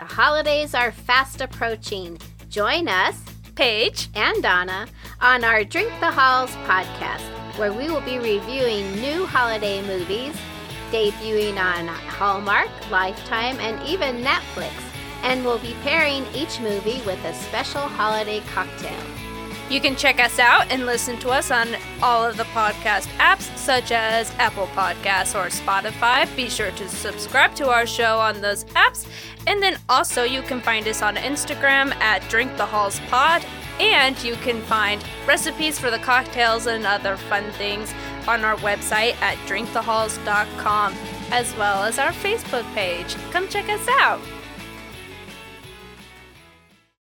The holidays are fast approaching. Join us, Paige, and Donna, on our Drink the Halls podcast, where we will be reviewing new holiday movies, debuting on Hallmark, Lifetime, and even Netflix, and we'll be pairing each movie with a special holiday cocktail. You can check us out and listen to us on all of the podcast apps such as Apple Podcasts or Spotify. Be sure to subscribe to our show on those apps. And then also you can find us on Instagram at Drink the Halls Pod. And you can find recipes for the cocktails and other fun things on our website at drinkthehalls.com as well as our Facebook page. Come check us out.